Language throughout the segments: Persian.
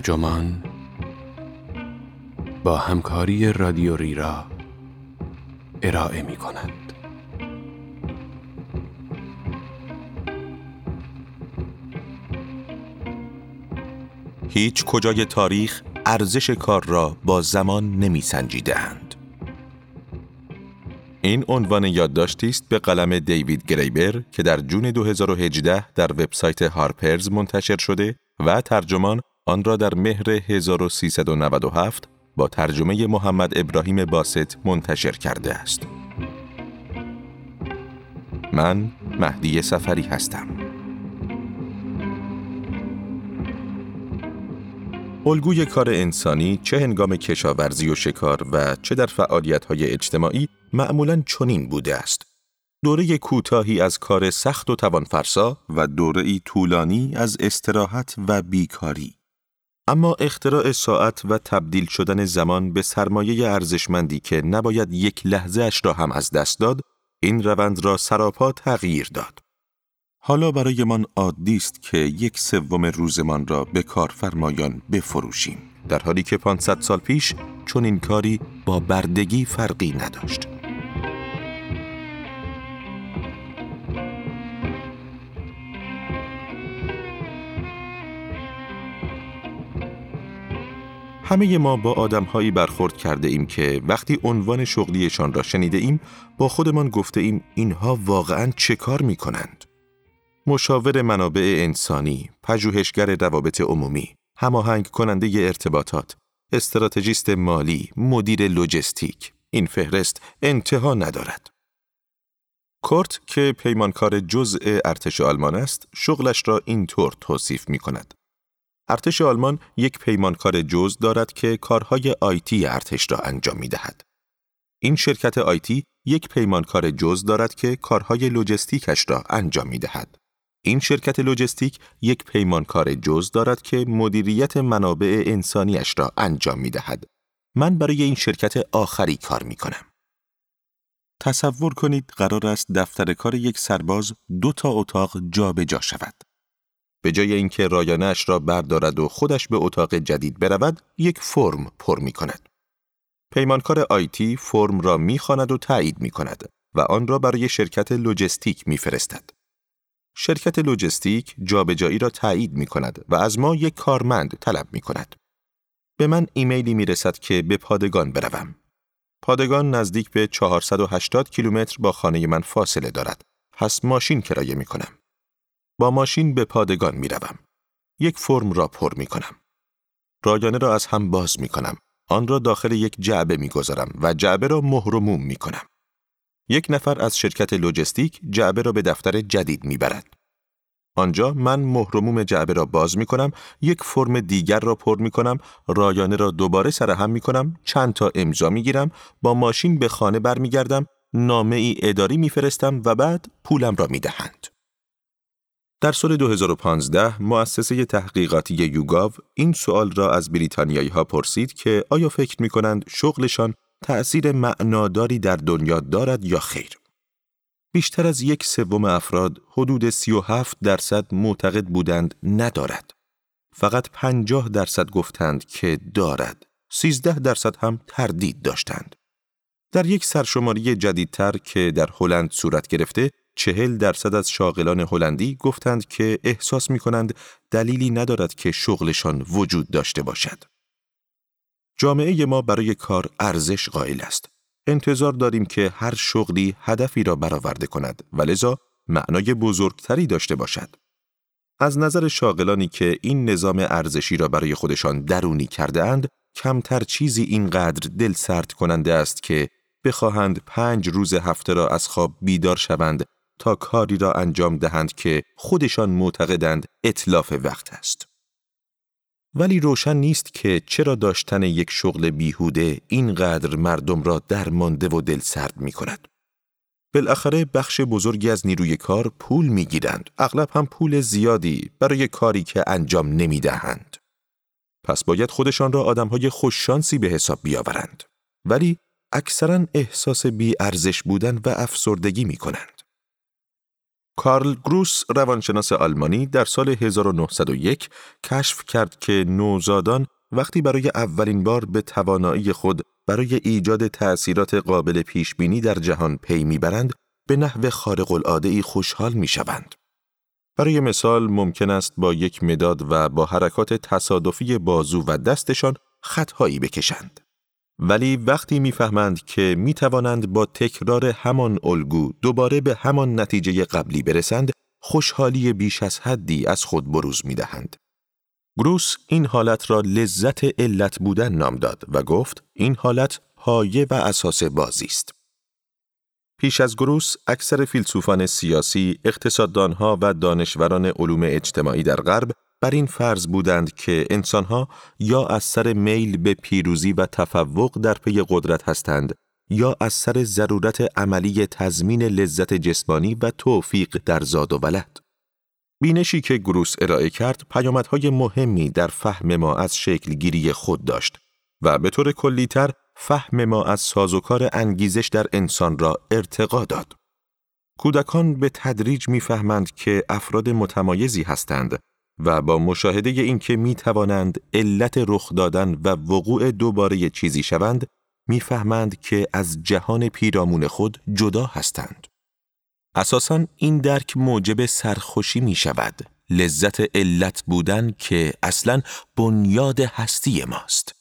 ترجمان با همکاری رادیو ریرا ارائه می کند. هیچ کجای تاریخ ارزش کار را با زمان نمی سنجیدند. این عنوان یادداشتی است به قلم دیوید گریبر که در جون 2018 در وبسایت هارپرز منتشر شده و ترجمان آن را در مهر 1397 با ترجمه محمد ابراهیم باست منتشر کرده است. من مهدی سفری هستم. الگوی کار انسانی چه هنگام کشاورزی و شکار و چه در فعالیت‌های اجتماعی معمولاً چنین بوده است. دوره کوتاهی از کار سخت و توانفرسا و دوره طولانی از استراحت و بیکاری. اما اختراع ساعت و تبدیل شدن زمان به سرمایه ارزشمندی که نباید یک لحظه اش را هم از دست داد، این روند را سراپا تغییر داد. حالا برایمان عادی است که یک سوم روزمان را به کارفرمایان بفروشیم، در حالی که 500 سال پیش چون این کاری با بردگی فرقی نداشت. همه ما با آدمهایی برخورد کرده ایم که وقتی عنوان شغلیشان را شنیده ایم با خودمان گفته ایم اینها واقعا چه کار می کنند؟ مشاور منابع انسانی، پژوهشگر روابط عمومی، هماهنگ کننده ارتباطات، استراتژیست مالی، مدیر لوجستیک. این فهرست انتها ندارد. کورت که پیمانکار جزء ارتش آلمان است، شغلش را اینطور توصیف می کند. ارتش آلمان یک پیمانکار جز دارد که کارهای آیتی ارتش را انجام می دهد. این شرکت آیتی یک پیمانکار جز دارد که کارهای لوجستیکش را انجام می دهد. این شرکت لوجستیک یک پیمانکار جز دارد که مدیریت منابع انسانیش را انجام می دهد. من برای این شرکت آخری کار می کنم. تصور کنید قرار است دفتر کار یک سرباز دو تا اتاق جابجا جا شود. به جای اینکه رایانش را بردارد و خودش به اتاق جدید برود، یک فرم پر می کند. پیمانکار آیتی فرم را می و تایید می کند و آن را برای شرکت لوجستیک می فرستد. شرکت لوجستیک جابجایی را تایید می کند و از ما یک کارمند طلب می کند. به من ایمیلی می رسد که به پادگان بروم. پادگان نزدیک به 480 کیلومتر با خانه من فاصله دارد. پس ماشین کرایه می کنم. با ماشین به پادگان می روم. یک فرم را پر می کنم. رایانه را از هم باز می کنم. آن را داخل یک جعبه می گذارم و جعبه را مهرموم می کنم. یک نفر از شرکت لوجستیک جعبه را به دفتر جدید می برد. آنجا من مهرموم جعبه را باز می کنم، یک فرم دیگر را پر می کنم، رایانه را دوباره سرهم می کنم، چند تا امضا می گیرم، با ماشین به خانه برمیگردم، نامه ای اداری میفرستم و بعد پولم را می دهند. در سال 2015 مؤسسه تحقیقاتی یوگاو این سوال را از بریتانیایی ها پرسید که آیا فکر می کنند شغلشان تأثیر معناداری در دنیا دارد یا خیر؟ بیشتر از یک سوم افراد حدود 37 درصد معتقد بودند ندارد. فقط 50 درصد گفتند که دارد. 13 درصد هم تردید داشتند. در یک سرشماری جدیدتر که در هلند صورت گرفته، چهل درصد از شاغلان هلندی گفتند که احساس می کنند دلیلی ندارد که شغلشان وجود داشته باشد. جامعه ما برای کار ارزش قائل است. انتظار داریم که هر شغلی هدفی را برآورده کند و لذا معنای بزرگتری داشته باشد. از نظر شاغلانی که این نظام ارزشی را برای خودشان درونی کرده اند، کمتر چیزی اینقدر دل سرد کننده است که بخواهند پنج روز هفته را از خواب بیدار شوند تا کاری را انجام دهند که خودشان معتقدند اطلاف وقت است. ولی روشن نیست که چرا داشتن یک شغل بیهوده اینقدر مردم را درمانده و دل سرد می کند. بالاخره بخش بزرگی از نیروی کار پول می گیرند. اغلب هم پول زیادی برای کاری که انجام نمی دهند. پس باید خودشان را آدمهای خوششانسی به حساب بیاورند. ولی اکثرا احساس بی ارزش بودن و افسردگی می کنند. کارل گروس روانشناس آلمانی در سال 1901 کشف کرد که نوزادان وقتی برای اولین بار به توانایی خود برای ایجاد تأثیرات قابل پیش بینی در جهان پی می‌برند به نحو خارق العاده خوشحال می‌شوند. برای مثال ممکن است با یک مداد و با حرکات تصادفی بازو و دستشان خطهایی بکشند. ولی وقتی می‌فهمند که می توانند با تکرار همان الگو دوباره به همان نتیجه قبلی برسند، خوشحالی بیش از حدی از خود بروز می دهند. گروس این حالت را لذت علت بودن نام داد و گفت این حالت پایه و اساس بازی است. پیش از گروس اکثر فیلسوفان سیاسی، اقتصاددانها و دانشوران علوم اجتماعی در غرب بر این فرض بودند که انسانها یا از سر میل به پیروزی و تفوق در پی قدرت هستند یا از سر ضرورت عملی تضمین لذت جسمانی و توفیق در زاد و ولد. بینشی که گروس ارائه کرد پیامدهای مهمی در فهم ما از شکلگیری خود داشت و به طور کلیتر فهم ما از سازوکار انگیزش در انسان را ارتقا داد. کودکان به تدریج می‌فهمند که افراد متمایزی هستند و با مشاهده اینکه می توانند علت رخ دادن و وقوع دوباره چیزی شوند می‌فهمند که از جهان پیرامون خود جدا هستند. اساساً این درک موجب سرخوشی می شود. لذت علت بودن که اصلا بنیاد هستی ماست.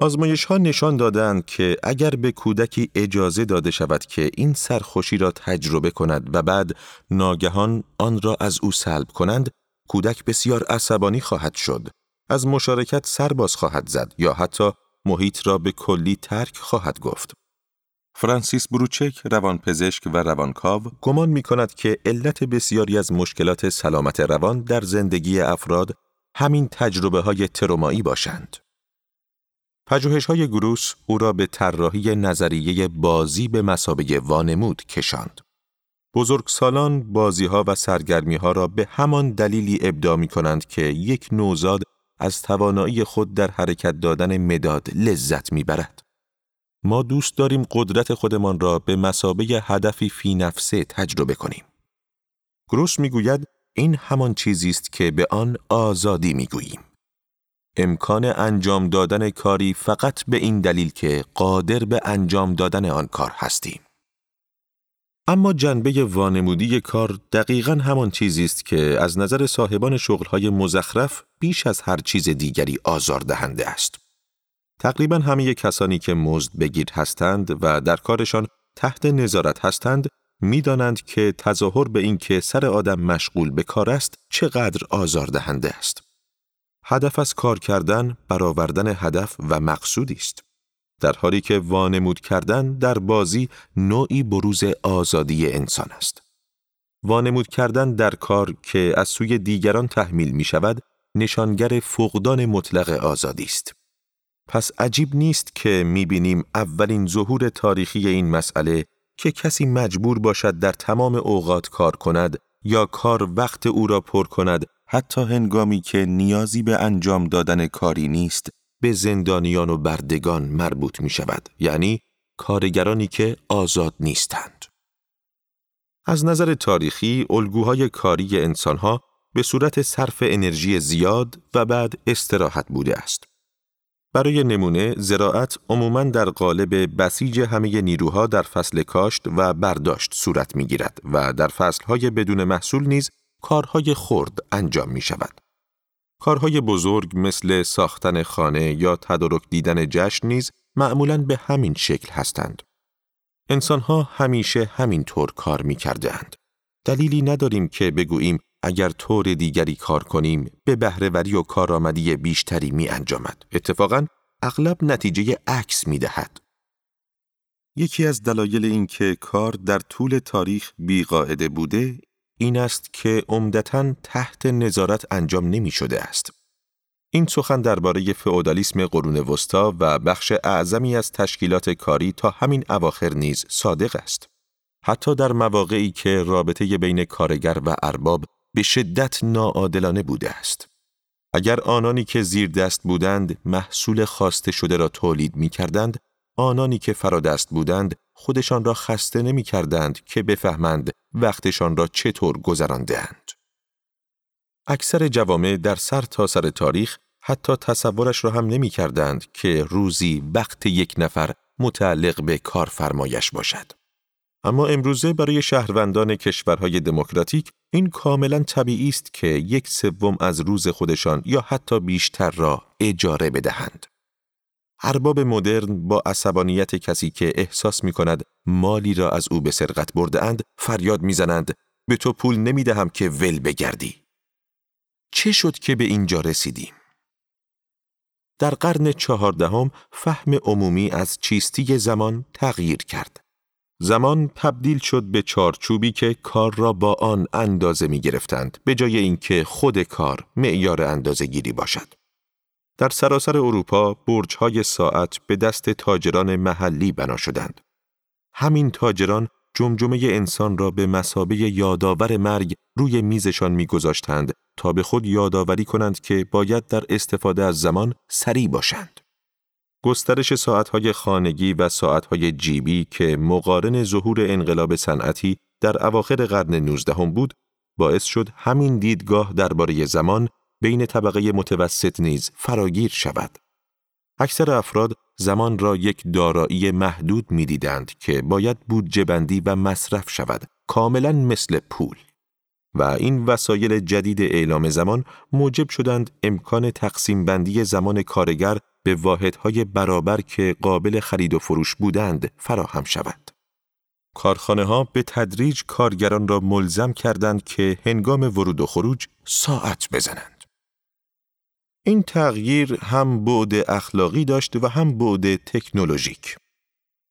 آزمایش ها نشان دادند که اگر به کودکی اجازه داده شود که این سرخوشی را تجربه کند و بعد ناگهان آن را از او سلب کنند، کودک بسیار عصبانی خواهد شد، از مشارکت سرباز خواهد زد یا حتی محیط را به کلی ترک خواهد گفت. فرانسیس بروچک روانپزشک و روانکاو گمان می کند که علت بسیاری از مشکلات سلامت روان در زندگی افراد همین تجربه های ترومایی باشند. پژوهش های گروس او را به طراحی نظریه بازی به مسابقه وانمود کشاند. بزرگسالان بازی ها و سرگرمی ها را به همان دلیلی ابدا می کنند که یک نوزاد از توانایی خود در حرکت دادن مداد لذت می برد. ما دوست داریم قدرت خودمان را به مسابه هدفی فی نفسه تجربه کنیم. گروس می‌گوید این همان چیزی است که به آن آزادی می‌گوییم. امکان انجام دادن کاری فقط به این دلیل که قادر به انجام دادن آن کار هستیم. اما جنبه وانمودی کار دقیقا همان چیزی است که از نظر صاحبان شغلهای مزخرف بیش از هر چیز دیگری آزاردهنده است. تقریبا همه کسانی که مزد بگیر هستند و در کارشان تحت نظارت هستند می‌دانند که تظاهر به این که سر آدم مشغول به کار است چقدر آزاردهنده است. هدف از کار کردن برآوردن هدف و مقصودی است. در حالی که وانمود کردن در بازی نوعی بروز آزادی انسان است. وانمود کردن در کار که از سوی دیگران تحمیل می شود نشانگر فقدان مطلق آزادی است. پس عجیب نیست که می‌بینیم اولین ظهور تاریخی این مسئله که کسی مجبور باشد در تمام اوقات کار کند یا کار وقت او را پر کند حتی هنگامی که نیازی به انجام دادن کاری نیست به زندانیان و بردگان مربوط می شود یعنی کارگرانی که آزاد نیستند. از نظر تاریخی الگوهای کاری انسانها به صورت صرف انرژی زیاد و بعد استراحت بوده است. برای نمونه زراعت عموماً در قالب بسیج همه نیروها در فصل کاشت و برداشت صورت می گیرد و در فصلهای بدون محصول نیز کارهای خرد انجام می شود. کارهای بزرگ مثل ساختن خانه یا تدارک دیدن جشن نیز معمولاً به همین شکل هستند. انسانها همیشه همین طور کار می کرده اند. دلیلی نداریم که بگوییم اگر طور دیگری کار کنیم به بهرهوری و کارآمدی بیشتری می انجامد. اتفاقا اغلب نتیجه عکس می دهد. یکی از دلایل این که کار در طول تاریخ بیقاعده بوده این است که عمدتا تحت نظارت انجام نمی شده است. این سخن درباره فئودالیسم قرون وسطا و بخش اعظمی از تشکیلات کاری تا همین اواخر نیز صادق است. حتی در مواقعی که رابطه بین کارگر و ارباب به شدت ناعادلانه بوده است. اگر آنانی که زیر دست بودند محصول خواسته شده را تولید می کردند، آنانی که فرادست بودند خودشان را خسته نمی کردند که بفهمند وقتشان را چطور گذراندهاند. اکثر جوامع در سر تا سر تاریخ حتی تصورش را هم نمی کردند که روزی وقت یک نفر متعلق به کارفرمایش باشد. اما امروزه برای شهروندان کشورهای دموکراتیک این کاملا طبیعی است که یک سوم از روز خودشان یا حتی بیشتر را اجاره بدهند. ارباب مدرن با عصبانیت کسی که احساس می کند مالی را از او به سرقت برده اند فریاد می‌زنند به تو پول نمی دهم که ول بگردی. چه شد که به اینجا رسیدیم؟ در قرن چهاردهم فهم عمومی از چیستی زمان تغییر کرد. زمان تبدیل شد به چارچوبی که کار را با آن اندازه می گرفتند به جای اینکه خود کار معیار اندازه گیری باشد. در سراسر اروپا برج‌های ساعت به دست تاجران محلی بنا شدند. همین تاجران جمجمه انسان را به مسابه یادآور مرگ روی میزشان میگذاشتند تا به خود یادآوری کنند که باید در استفاده از زمان سریع باشند. گسترش ساعتهای خانگی و ساعتهای جیبی که مقارن ظهور انقلاب صنعتی در اواخر قرن 19 بود، باعث شد همین دیدگاه درباره زمان بین طبقه متوسط نیز فراگیر شود. اکثر افراد زمان را یک دارایی محدود می‌دیدند که باید بودجه بندی و مصرف شود، کاملا مثل پول. و این وسایل جدید اعلام زمان موجب شدند امکان تقسیم بندی زمان کارگر به واحدهای برابر که قابل خرید و فروش بودند فراهم شود. کارخانه ها به تدریج کارگران را ملزم کردند که هنگام ورود و خروج ساعت بزنند. این تغییر هم بعد اخلاقی داشت و هم بعد تکنولوژیک.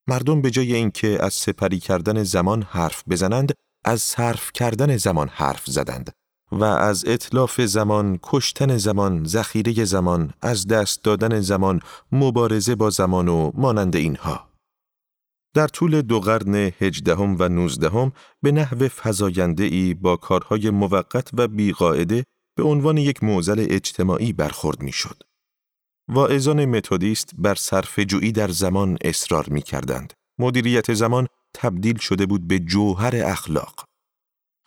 مردم به جای اینکه از سپری کردن زمان حرف بزنند، از صرف کردن زمان حرف زدند و از اطلاف زمان، کشتن زمان، ذخیره زمان، از دست دادن زمان، مبارزه با زمان و مانند اینها. در طول دو قرن هجدهم و نوزدهم به نحو فزاینده ای با کارهای موقت و بیقاعده به عنوان یک موزل اجتماعی برخورد می شد. واعظان متودیست بر صرفه‌جویی در زمان اصرار می کردند. مدیریت زمان تبدیل شده بود به جوهر اخلاق.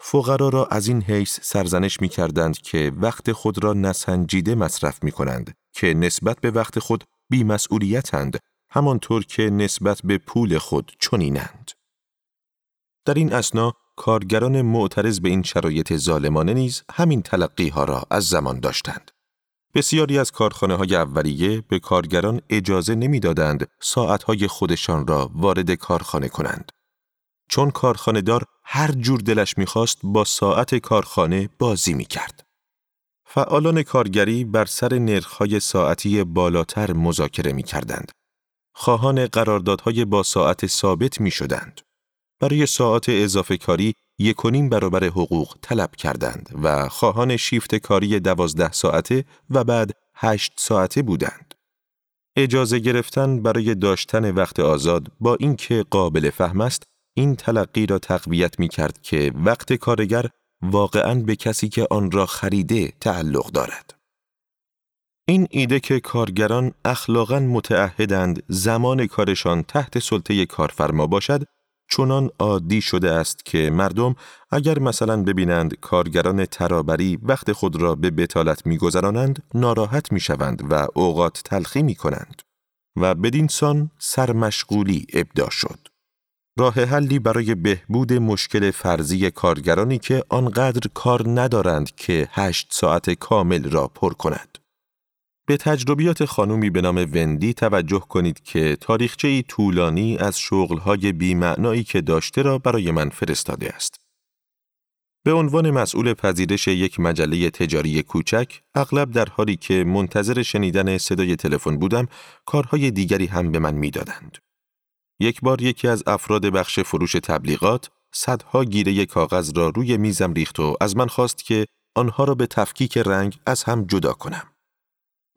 فقرا را از این حیث سرزنش می کردند که وقت خود را نسنجیده مصرف می کنند که نسبت به وقت خود بیمسئولیتند همانطور که نسبت به پول خود چنینند. در این اسنا کارگران معترض به این شرایط ظالمانه نیز همین تلقی ها را از زمان داشتند. بسیاری از کارخانه های اولیه به کارگران اجازه نمی‌دادند ساعتهای خودشان را وارد کارخانه کنند. چون کارخانه دار هر جور دلش می‌خواست با ساعت کارخانه بازی می‌کرد. فعالان کارگری بر سر نرخهای ساعتی بالاتر مذاکره می‌کردند. خواهان قراردادهای با ساعت ثابت می شدند. برای ساعت اضافه کاری یکونیم برابر حقوق طلب کردند و خواهان شیفت کاری دوازده ساعته و بعد هشت ساعته بودند. اجازه گرفتن برای داشتن وقت آزاد با اینکه قابل فهم است این تلقی را تقویت می کرد که وقت کارگر واقعا به کسی که آن را خریده تعلق دارد. این ایده که کارگران اخلاقا متعهدند زمان کارشان تحت سلطه کارفرما باشد چونان عادی شده است که مردم اگر مثلا ببینند کارگران ترابری وقت خود را به بتالت میگذرانند ناراحت می‌شوند و اوقات تلخی می کنند و بدین سان سرمشغولی ابدا شد. راه حلی برای بهبود مشکل فرضی کارگرانی که آنقدر کار ندارند که هشت ساعت کامل را پر کند. به تجربیات خانومی به نام وندی توجه کنید که تاریخچه ای طولانی از شغلهای بیمعنایی که داشته را برای من فرستاده است. به عنوان مسئول پذیرش یک مجله تجاری کوچک، اغلب در حالی که منتظر شنیدن صدای تلفن بودم، کارهای دیگری هم به من می‌دادند. یک بار یکی از افراد بخش فروش تبلیغات صدها گیره کاغذ را روی میزم ریخت و از من خواست که آنها را به تفکیک رنگ از هم جدا کنم.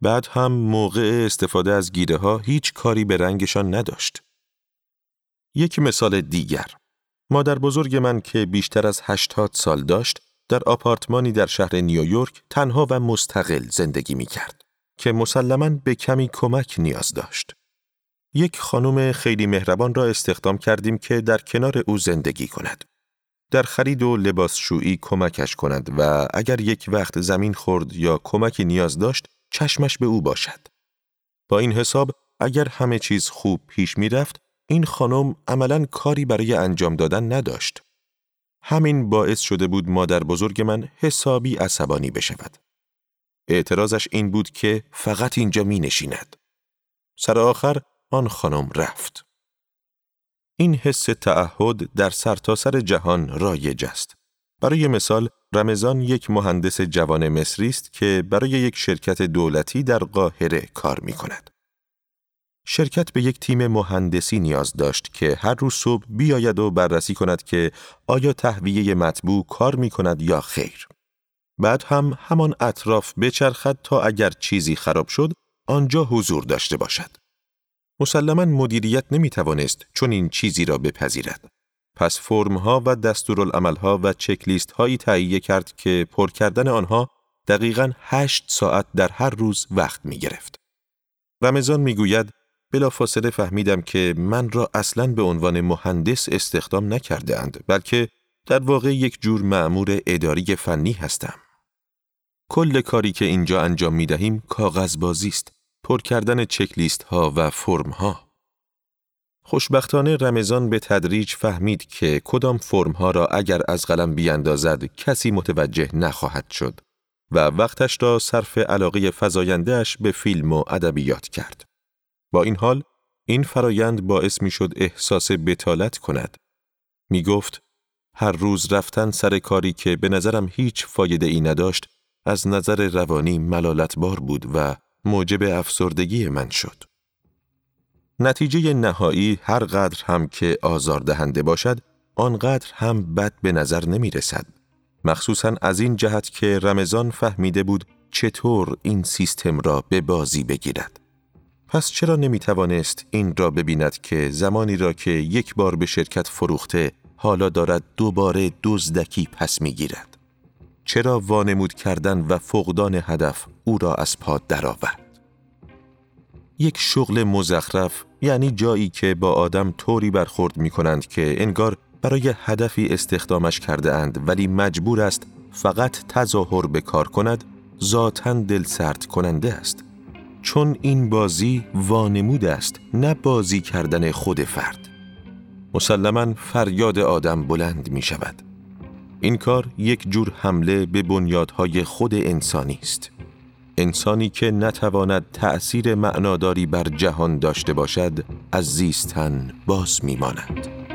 بعد هم موقع استفاده از گیره ها هیچ کاری به رنگشان نداشت. یک مثال دیگر. مادر بزرگ من که بیشتر از هشتاد سال داشت در آپارتمانی در شهر نیویورک تنها و مستقل زندگی می کرد که مسلما به کمی کمک نیاز داشت. یک خانم خیلی مهربان را استخدام کردیم که در کنار او زندگی کند. در خرید و لباسشویی کمکش کند و اگر یک وقت زمین خورد یا کمکی نیاز داشت چشمش به او باشد. با این حساب اگر همه چیز خوب پیش می رفت این خانم عملا کاری برای انجام دادن نداشت. همین باعث شده بود مادر بزرگ من حسابی عصبانی بشود. اعتراضش این بود که فقط اینجا می نشیند. سر آخر آن خانم رفت. این حس تعهد در سرتاسر سر جهان رایج است. برای مثال رمضان یک مهندس جوان مصری است که برای یک شرکت دولتی در قاهره کار می کند. شرکت به یک تیم مهندسی نیاز داشت که هر روز صبح بیاید و بررسی کند که آیا تهویه مطبوع کار می کند یا خیر. بعد هم همان اطراف بچرخد تا اگر چیزی خراب شد آنجا حضور داشته باشد. مسلما مدیریت نمی توانست چون این چیزی را بپذیرد. پس فرمها و دستورالعملها و چکلیست هایی تهیه کرد که پر کردن آنها دقیقا هشت ساعت در هر روز وقت می گرفت. رمضان می گوید بلافاصله فهمیدم که من را اصلا به عنوان مهندس استخدام نکرده اند بلکه در واقع یک جور معمور اداری فنی هستم. کل کاری که اینجا انجام می دهیم کاغذبازی است. پر کردن چکلیست ها و فرم ها. خوشبختانه رمضان به تدریج فهمید که کدام فرم ها را اگر از قلم بیاندازد کسی متوجه نخواهد شد و وقتش را صرف علاقه فزایندهش به فیلم و ادبیات کرد. با این حال این فرایند باعث می شد احساس بتالت کند. می گفت هر روز رفتن سر کاری که به نظرم هیچ فایده ای نداشت از نظر روانی ملالتبار بود و موجب افسردگی من شد. نتیجه نهایی هر قدر هم که آزاردهنده باشد، آنقدر هم بد به نظر نمی رسد. مخصوصا از این جهت که رمضان فهمیده بود چطور این سیستم را به بازی بگیرد. پس چرا نمی توانست این را ببیند که زمانی را که یک بار به شرکت فروخته حالا دارد دوباره دزدکی پس می گیرد؟ چرا وانمود کردن و فقدان هدف او را از پا درآورد یک شغل مزخرف یعنی جایی که با آدم طوری برخورد می کنند که انگار برای هدفی استخدامش کرده اند ولی مجبور است فقط تظاهر به کار کند ذاتا دل سرد کننده است. چون این بازی وانمود است نه بازی کردن خود فرد. مسلما فریاد آدم بلند می شود این کار یک جور حمله به بنیادهای خود انسانی است. انسانی که نتواند تأثیر معناداری بر جهان داشته باشد از زیستن باز میماند.